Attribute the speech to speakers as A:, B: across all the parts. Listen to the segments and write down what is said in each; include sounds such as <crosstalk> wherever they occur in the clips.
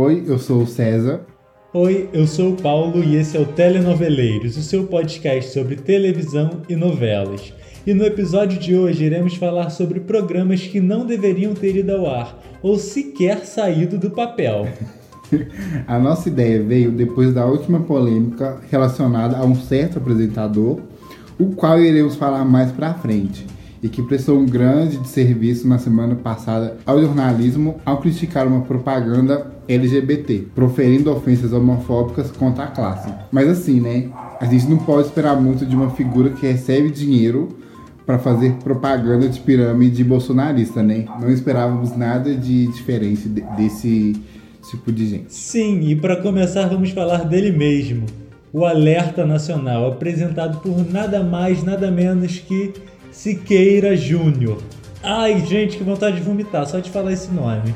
A: Oi, eu sou o César.
B: Oi, eu sou o Paulo e esse é o Telenoveleiros, o seu podcast sobre televisão e novelas. E no episódio de hoje iremos falar sobre programas que não deveriam ter ido ao ar ou sequer saído do papel. <laughs>
A: A nossa ideia veio depois da última polêmica relacionada a um certo apresentador, o qual iremos falar mais pra frente, e que prestou um grande serviço na semana passada ao jornalismo ao criticar uma propaganda LGBT, proferindo ofensas homofóbicas contra a classe. Mas assim, né? A gente não pode esperar muito de uma figura que recebe dinheiro para fazer propaganda de pirâmide bolsonarista, né? Não esperávamos nada de diferente desse tipo de gente.
B: Sim, e para começar vamos falar dele mesmo. O Alerta Nacional, apresentado por nada mais, nada menos que Siqueira Júnior. Ai, gente, que vontade de vomitar só de falar esse nome.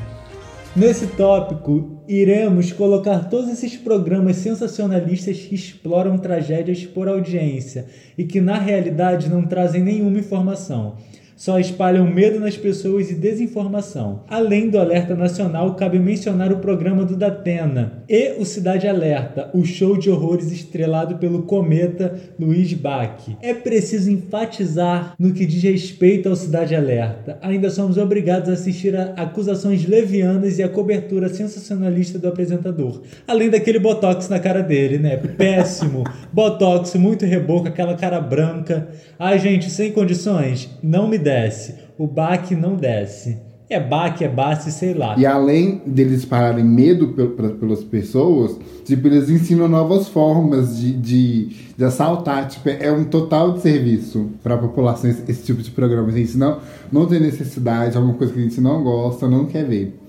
B: Nesse tópico, iremos colocar todos esses programas sensacionalistas que exploram tragédias por audiência e que na realidade não trazem nenhuma informação só espalham medo nas pessoas e desinformação. Além do Alerta Nacional, cabe mencionar o programa do Datena e o Cidade Alerta, o show de horrores estrelado pelo cometa Luiz Bach. É preciso enfatizar no que diz respeito ao Cidade Alerta. Ainda somos obrigados a assistir a acusações levianas e a cobertura sensacionalista do apresentador. Além daquele botox na cara dele, né? Péssimo. <laughs> botox, muito reboco, aquela cara branca. Ai, gente, sem condições, não me desce. O baque não desce. É baque, é base, sei lá.
A: E além deles pararem medo pelas pessoas, tipo, eles ensinam novas formas de, de, de assaltar. Tipo, é um total de serviço para população esse, esse, tipo de programa. A gente não, não tem necessidade, é uma coisa que a gente não gosta, não quer ver.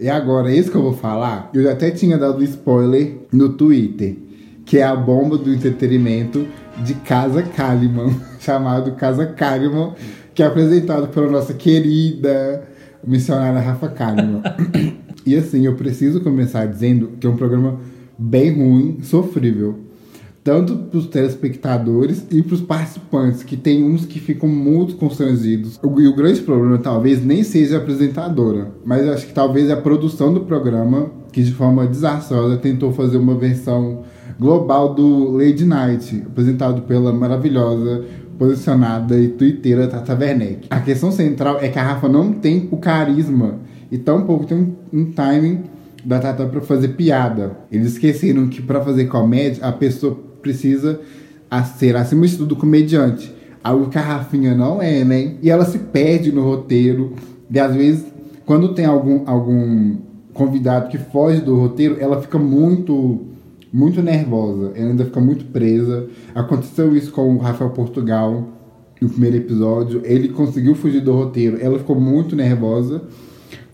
A: E agora, esse que eu vou falar, eu até tinha dado spoiler no Twitter, que é a bomba do entretenimento de Casa Kalimann, <laughs> chamado Casa Kalimann, que é apresentado pela nossa querida missionária Rafa Kalimann. <coughs> e assim, eu preciso começar dizendo que é um programa bem ruim, sofrível. Tanto para os telespectadores e para os participantes, que tem uns que ficam muito constrangidos. E o grande problema talvez nem seja a apresentadora, mas acho que talvez é a produção do programa, que de forma desastrosa tentou fazer uma versão global do Lady Night, apresentado pela maravilhosa posicionada e tuiteira Tata Werneck. A questão central é que a Rafa não tem o carisma e tampouco tem um, um timing da Tata para fazer piada. Eles esqueceram que para fazer comédia a pessoa precisa ser acima de tudo comediante. Algo que a Rafinha não é, né? E ela se perde no roteiro. E às vezes, quando tem algum, algum convidado que foge do roteiro, ela fica muito muito nervosa, ela ainda fica muito presa. Aconteceu isso com o Rafael Portugal no primeiro episódio, ele conseguiu fugir do roteiro, ela ficou muito nervosa.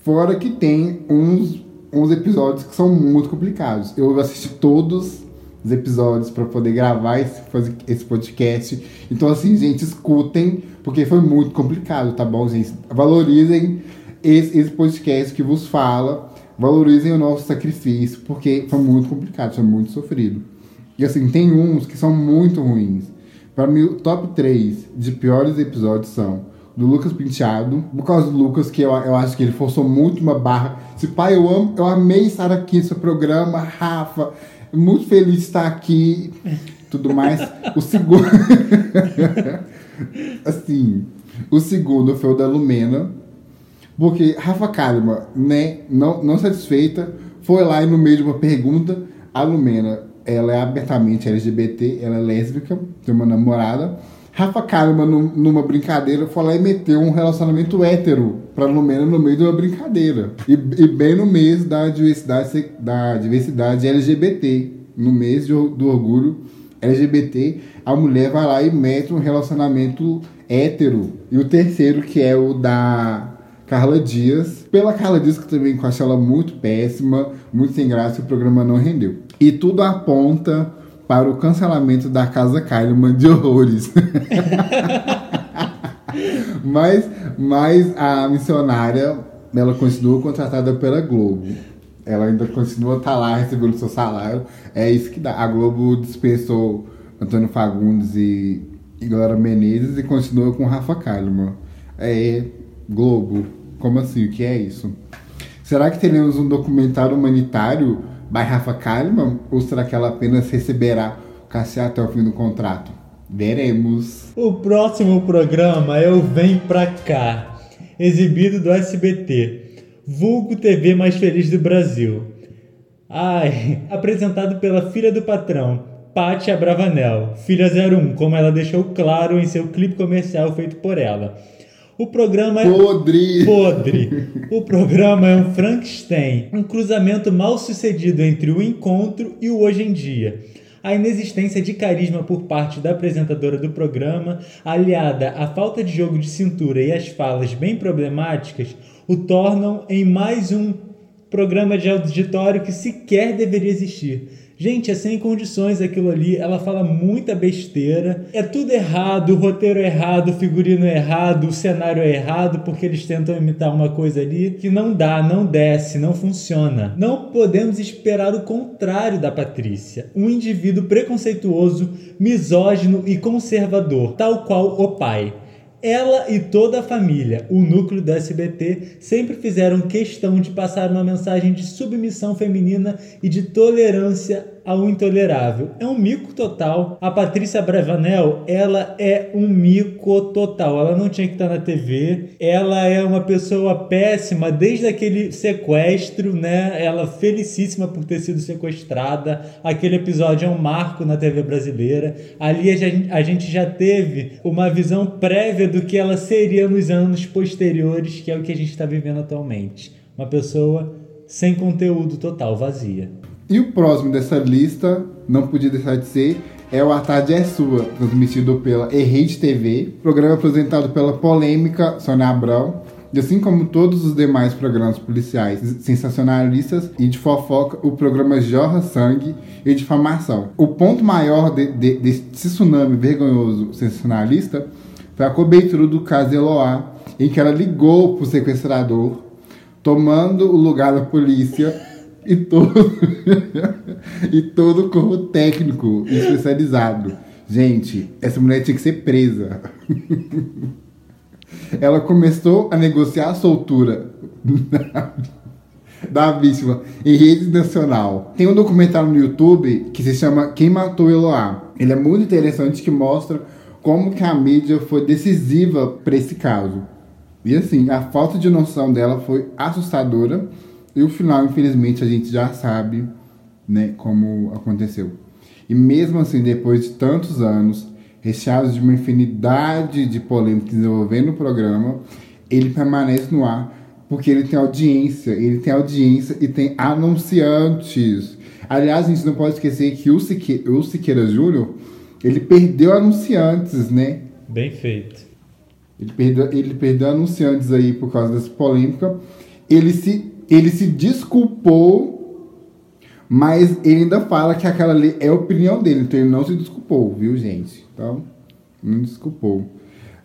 A: Fora que tem uns, uns episódios que são muito complicados. Eu assisti todos os episódios para poder gravar esse, esse podcast. Então, assim, gente, escutem, porque foi muito complicado, tá bom, gente? Valorizem esse, esse podcast que vos fala valorizem o nosso sacrifício, porque foi muito complicado, foi muito sofrido. E assim, tem uns que são muito ruins. Para mim, o top 3 de piores episódios são do Lucas Penteado, por causa do Lucas, que eu, eu acho que ele forçou muito uma barra. Se pai, eu amo, eu amei estar aqui nesse programa, Rafa, muito feliz de estar aqui, tudo mais. o segundo. <laughs> assim, o segundo foi o da Lumena porque Rafa Kalimann, né, não, não satisfeita, foi lá e no meio de uma pergunta, a Lumena, ela é abertamente LGBT, ela é lésbica, tem uma namorada. Rafa Kalimann, numa brincadeira, foi lá e meteu um relacionamento hétero pra Lumena no meio de uma brincadeira. E, e bem no mês da diversidade, da diversidade LGBT, no mês do, do orgulho LGBT, a mulher vai lá e mete um relacionamento hétero. E o terceiro, que é o da Carla Dias. Pela Carla Dias, que também acho ela muito péssima, muito sem graça, o programa não rendeu. E tudo aponta para o cancelamento da Casa Kalimann de horrores. <laughs> mas, mas a missionária, ela continua contratada pela Globo. Ela ainda continua tá lá recebendo seu salário. É isso que dá. A Globo dispensou Antônio Fagundes e, e Glória Menezes e continua com Rafa Kalimann. É Globo, como assim? O que é isso? Será que teremos um documentário humanitário by Rafa Kalimann? Ou será que ela apenas receberá o cachê até o fim do contrato? Veremos.
B: O próximo programa é o Vem Pra Cá, exibido do SBT, vulgo TV mais feliz do Brasil. Ai, apresentado pela filha do patrão, Pátia Bravanel, filha 01, como ela deixou claro em seu clipe comercial feito por ela. O programa é
A: Podre!
B: podre. O programa é um Frankenstein, um cruzamento mal sucedido entre o encontro e o hoje em dia. A inexistência de carisma por parte da apresentadora do programa, aliada à falta de jogo de cintura e às falas bem problemáticas, o tornam em mais um programa de auditório que sequer deveria existir. Gente, é sem condições aquilo ali. Ela fala muita besteira. É tudo errado, o roteiro é errado, o figurino é errado, o cenário é errado, porque eles tentam imitar uma coisa ali que não dá, não desce, não funciona. Não podemos esperar o contrário da Patrícia. Um indivíduo preconceituoso, misógino e conservador, tal qual o pai. Ela e toda a família, o núcleo do SBT, sempre fizeram questão de passar uma mensagem de submissão feminina e de tolerância ao intolerável. É um mico total. A Patrícia Bravanel, ela é um mico total. Ela não tinha que estar na TV. Ela é uma pessoa péssima desde aquele sequestro, né? Ela felicíssima por ter sido sequestrada. Aquele episódio é um marco na TV brasileira. Ali a gente já teve uma visão prévia do que ela seria nos anos posteriores, que é o que a gente está vivendo atualmente. Uma pessoa sem conteúdo total, vazia.
A: E o próximo dessa lista, não podia deixar de ser, é o A Tarde é Sua, transmitido pela E-Rede TV, programa apresentado pela polêmica Sônia Abrão, e assim como todos os demais programas policiais sensacionalistas e de fofoca, o programa jorra sangue e difamação. O ponto maior de, de, desse tsunami vergonhoso sensacionalista foi a cobertura do caso Eloá, em que ela ligou para o sequestrador, tomando o lugar da polícia <laughs> e todo, <laughs> e todo o corpo técnico especializado. Gente, essa mulher tinha que ser presa. <laughs> Ela começou a negociar a soltura da vítima em rede nacional. Tem um documentário no YouTube que se chama Quem Matou Eloá. Ele é muito interessante que mostra como que a mídia foi decisiva para esse caso. E assim, a falta de noção dela foi assustadora e o final, infelizmente, a gente já sabe né, como aconteceu. E mesmo assim, depois de tantos anos, recheados de uma infinidade de polêmicas envolvendo o programa, ele permanece no ar porque ele tem audiência, ele tem audiência e tem anunciantes. Aliás, a gente não pode esquecer que o, Sique, o Siqueira Júnior, ele perdeu anunciantes, né?
B: Bem feito.
A: Ele perdeu, ele perdeu anunciantes aí por causa dessa polêmica. Ele se ele se desculpou, mas ele ainda fala que aquela ali é a opinião dele, então ele não se desculpou, viu, gente? Então, não desculpou.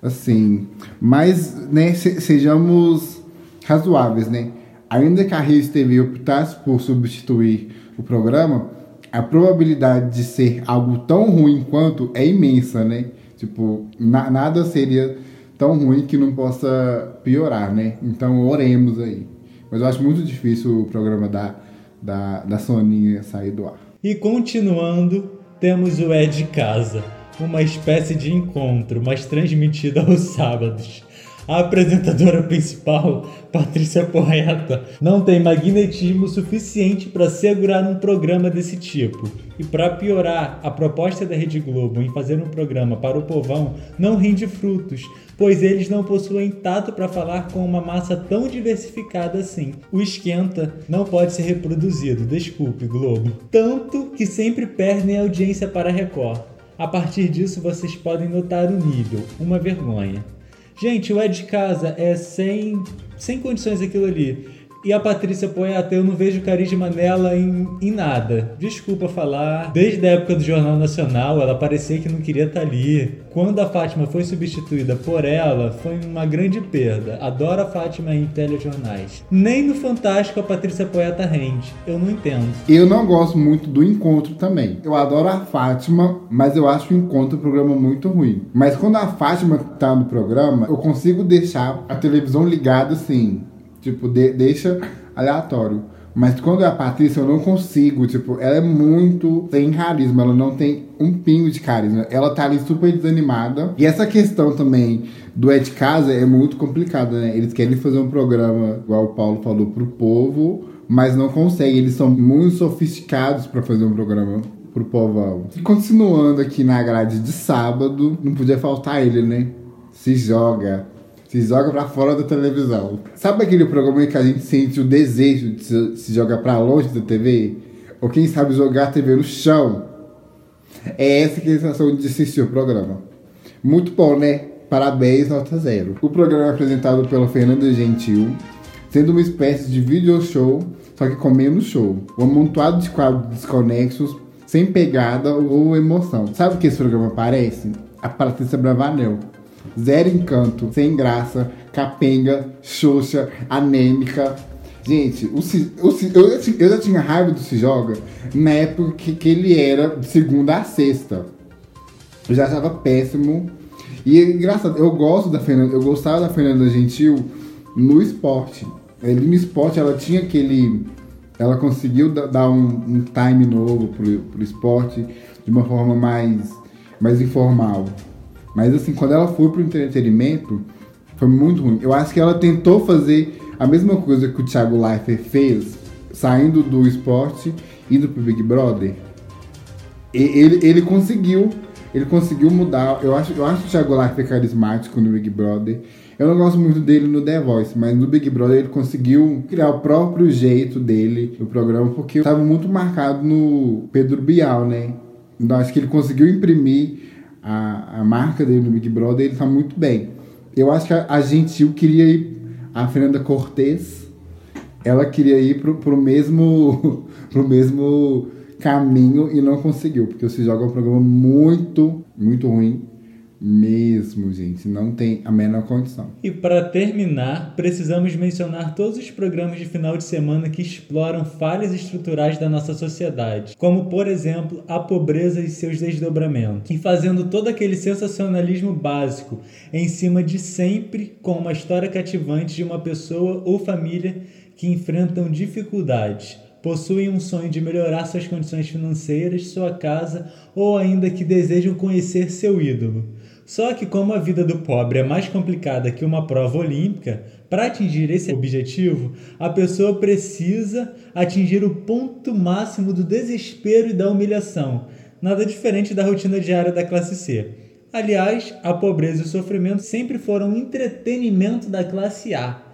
A: Assim, mas, né, se, sejamos razoáveis, né? Ainda que a Rede TV optasse por substituir o programa, a probabilidade de ser algo tão ruim quanto é imensa, né? Tipo, na, nada seria tão ruim que não possa piorar, né? Então, oremos aí. Mas eu acho muito difícil o programa da, da, da Soninha sair do ar.
B: E continuando, temos o É de Casa, uma espécie de encontro, mas transmitido aos sábados. A apresentadora principal, Patrícia Poeta, não tem magnetismo suficiente para segurar um programa desse tipo. E para piorar, a proposta da Rede Globo em fazer um programa para o povão não rende frutos, pois eles não possuem tato para falar com uma massa tão diversificada assim. O esquenta não pode ser reproduzido, desculpe, Globo. Tanto que sempre perdem audiência para a Record. A partir disso, vocês podem notar o nível, uma vergonha. Gente, o É de Casa é sem, sem condições aquilo ali. E a Patrícia Poeta, eu não vejo carisma nela em, em nada. Desculpa falar. Desde a época do Jornal Nacional, ela parecia que não queria estar ali. Quando a Fátima foi substituída por ela, foi uma grande perda. Adoro a Fátima em telejornais. Nem no Fantástico a Patrícia Poeta rende. Eu não entendo.
A: Eu não gosto muito do encontro também. Eu adoro a Fátima, mas eu acho o encontro um programa muito ruim. Mas quando a Fátima tá no programa, eu consigo deixar a televisão ligada assim Tipo, de, deixa aleatório. Mas quando é a Patrícia, eu não consigo. Tipo, ela é muito sem carisma. Ela não tem um pingo de carisma. Ela tá ali super desanimada. E essa questão também do É de Casa é muito complicada, né? Eles querem fazer um programa, igual o Paulo falou, pro povo, mas não conseguem. Eles são muito sofisticados para fazer um programa pro povão. E continuando aqui na grade de sábado, não podia faltar ele, né? Se joga se joga para fora da televisão. Sabe aquele programa que a gente sente o desejo de se, se jogar para longe da TV? Ou quem sabe jogar a TV no chão? É essa que é a sensação de assistir o programa. Muito bom, né? Parabéns, nota zero. O programa é apresentado pela Fernanda Gentil, sendo uma espécie de video show, só que com menos show. Um amontoado de quadros desconexos, sem pegada ou emoção. Sabe o que esse programa parece? A Patrícia Bravanel zero encanto, sem graça, capenga, xoxa, anêmica. Gente, o, o, eu, eu já tinha raiva do Se Joga na época que, que ele era de segunda a sexta. Eu já achava péssimo. E é engraçado, eu gosto da Fernanda, eu gostava da Fernanda Gentil no esporte. Ali no esporte ela tinha aquele. Ela conseguiu dar um, um time novo pro, pro esporte de uma forma mais, mais informal. Mas assim, quando ela foi pro entretenimento, foi muito ruim. Eu acho que ela tentou fazer a mesma coisa que o Thiago Leifert fez, saindo do esporte, indo pro Big Brother. E ele, ele conseguiu, ele conseguiu mudar. Eu acho, eu acho o Thiago Leifert carismático no Big Brother. Eu não gosto muito dele no The Voice, mas no Big Brother ele conseguiu criar o próprio jeito dele no programa, porque estava muito marcado no Pedro Bial, né? Então acho que ele conseguiu imprimir a, a marca dele no Big Brother, ele tá muito bem. Eu acho que a, a Gentil queria ir, a Fernanda Cortez, ela queria ir pro, pro mesmo <laughs> pro mesmo caminho e não conseguiu, porque você joga um programa muito, muito ruim mesmo, gente, não tem a menor condição.
B: E para terminar, precisamos mencionar todos os programas de final de semana que exploram falhas estruturais da nossa sociedade, como por exemplo a pobreza e seus desdobramentos, e fazendo todo aquele sensacionalismo básico em cima de sempre com uma história cativante de uma pessoa ou família que enfrentam dificuldades possuem um sonho de melhorar suas condições financeiras, sua casa ou ainda que desejam conhecer seu ídolo. Só que, como a vida do pobre é mais complicada que uma prova olímpica, para atingir esse objetivo, a pessoa precisa atingir o ponto máximo do desespero e da humilhação, nada diferente da rotina diária da classe C. Aliás, a pobreza e o sofrimento sempre foram entretenimento da classe A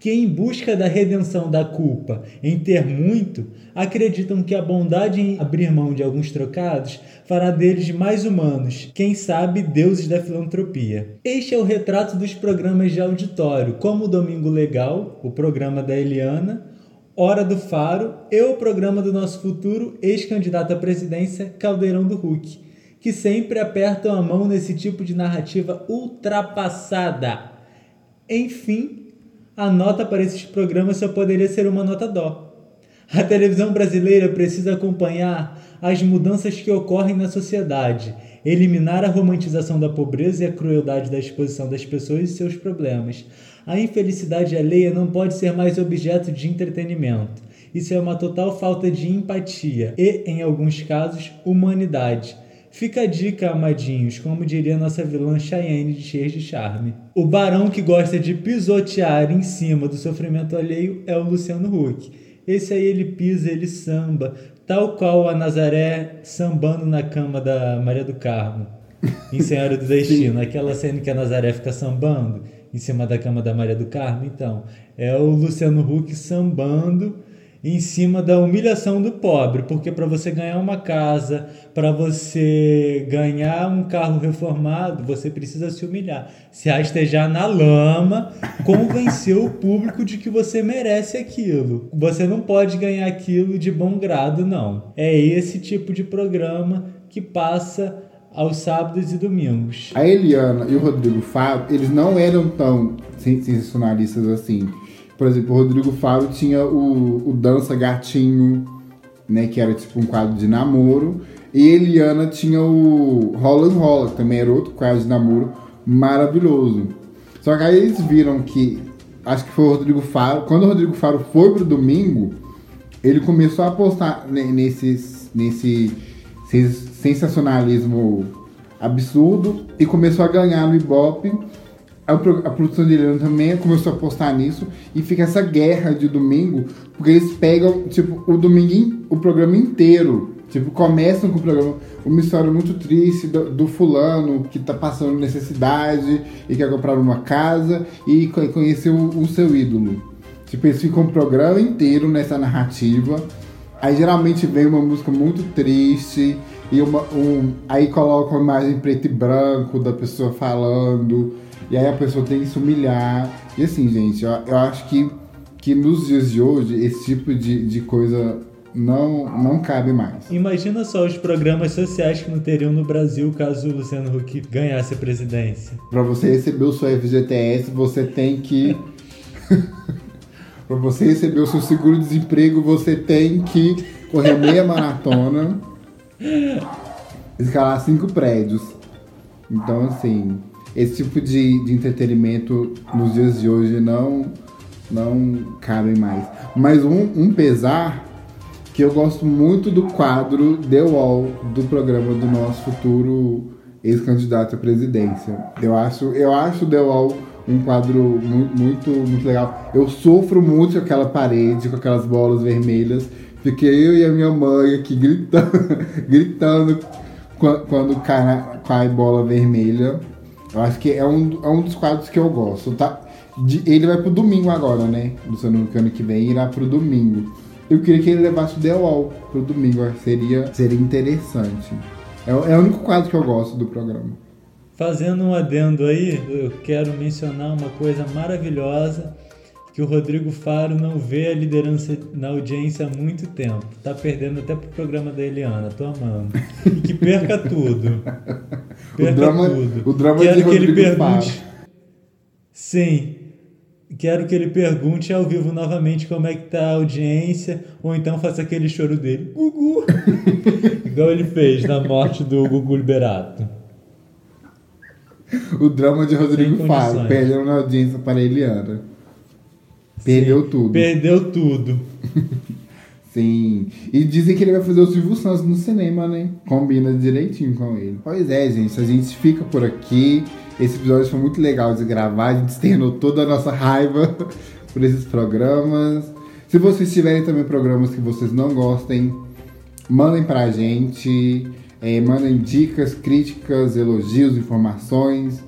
B: que, em busca da redenção da culpa em ter muito, acreditam que a bondade em abrir mão de alguns trocados fará deles mais humanos, quem sabe deuses da filantropia. Este é o retrato dos programas de auditório, como o Domingo Legal, o programa da Eliana, Hora do Faro e o programa do nosso futuro ex-candidato à presidência, Caldeirão do Huck, que sempre apertam a mão nesse tipo de narrativa ultrapassada. Enfim, a nota para esses programas só poderia ser uma nota dó. A televisão brasileira precisa acompanhar as mudanças que ocorrem na sociedade, eliminar a romantização da pobreza e a crueldade da exposição das pessoas e seus problemas. A infelicidade alheia não pode ser mais objeto de entretenimento. Isso é uma total falta de empatia e, em alguns casos, humanidade. Fica a dica, amadinhos, como diria nossa vilã Cheyenne de Cheias de Charme. O barão que gosta de pisotear em cima do sofrimento alheio é o Luciano Huck. Esse aí ele pisa, ele samba, tal qual a Nazaré sambando na cama da Maria do Carmo, em Senhora do <laughs> Destino. Aquela cena que a Nazaré fica sambando em cima da cama da Maria do Carmo. Então, é o Luciano Huck sambando em cima da humilhação do pobre, porque para você ganhar uma casa, para você ganhar um carro reformado, você precisa se humilhar, se rastejar na lama, convencer o público de que você merece aquilo. Você não pode ganhar aquilo de bom grado, não. É esse tipo de programa que passa aos sábados e domingos.
A: A Eliana e o Rodrigo Fábio, eles não eram tão sensacionalistas assim. Por exemplo, o Rodrigo Fábio tinha o, o Dança Gatinho, né? Que era tipo um quadro de namoro. E Eliana tinha o Rola and Rola, que também era outro quadro de namoro maravilhoso. Só que aí eles viram que acho que foi o Rodrigo Faro. Quando o Rodrigo Faro foi pro domingo, ele começou a apostar nesses, nesse sensacionalismo absurdo e começou a ganhar no Ibope. A, produção dele também começou a apostar nisso e fica essa guerra de domingo, porque eles pegam, tipo, o domingo, o programa inteiro. Tipo, começam com o programa, uma história muito triste do, do, fulano que tá passando necessidade e quer comprar uma casa e conhecer o, o seu ídolo. Tipo, eles ficam o programa inteiro nessa narrativa. Aí geralmente vem uma música muito triste e uma, um, aí coloca uma imagem preto e branco da pessoa falando. E aí a pessoa tem que se humilhar. E assim, gente, eu, eu acho que, que nos dias de hoje esse tipo de, de coisa não, não cabe mais.
B: Imagina só os programas sociais que não teriam no Brasil caso o Luciano Huck ganhasse a presidência.
A: Para você receber o seu FGTS, você tem que. <laughs> Para você receber o seu seguro-desemprego, você tem que correr meia maratona, escalar cinco prédios. Então, assim, esse tipo de, de entretenimento nos dias de hoje não, não cabe mais. Mas um, um pesar que eu gosto muito do quadro The Wall do programa do nosso futuro ex-candidato à presidência. Eu acho, eu acho The Wall um quadro muito, muito, muito legal. Eu sofro muito com aquela parede, com aquelas bolas vermelhas. Fiquei eu e a minha mãe aqui gritando, <laughs> gritando quando cai, cai bola vermelha. Eu acho que é um, é um dos quadros que eu gosto. Tá? De, ele vai pro domingo agora, né? Do ano que vem irá pro domingo. Eu queria que ele levasse o The Wall pro domingo, seria, seria interessante. É, é o único quadro que eu gosto do programa.
B: Fazendo um adendo aí, eu quero mencionar uma coisa maravilhosa que o Rodrigo Faro não vê a liderança na audiência há muito tempo. Tá perdendo até pro programa da Eliana, tô amando. E que perca tudo. <laughs>
A: Perca o drama, tudo. O drama
B: Quero
A: de
B: que
A: Rodrigo
B: ele pergunte. Faro. Sim, Quero que ele pergunte ao vivo novamente como é que tá a audiência, ou então faça aquele choro dele, Gugu, <laughs> igual ele fez na morte do Gugu Liberato.
A: O drama de Rodrigo Faro, perdeu na audiência para Eliana. Perdeu Sim, tudo.
B: Perdeu tudo. <laughs>
A: Sim. E dizem que ele vai fazer o Silvio Santos no cinema, né? Combina direitinho com ele. Pois é, gente. A gente fica por aqui. Esse episódio foi muito legal de gravar. A gente externou toda a nossa raiva <laughs> por esses programas. Se vocês tiverem também programas que vocês não gostem, mandem pra gente. É, mandem dicas, críticas, elogios, informações.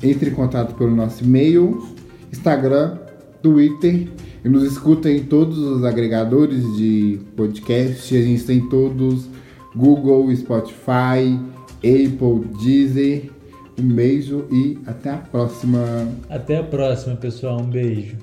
A: Entre em contato pelo nosso e-mail, Instagram, Twitter e nos escuta em todos os agregadores de podcast. A gente tem todos: Google, Spotify, Apple, Deezer. Um beijo e até a próxima.
B: Até a próxima, pessoal. Um beijo.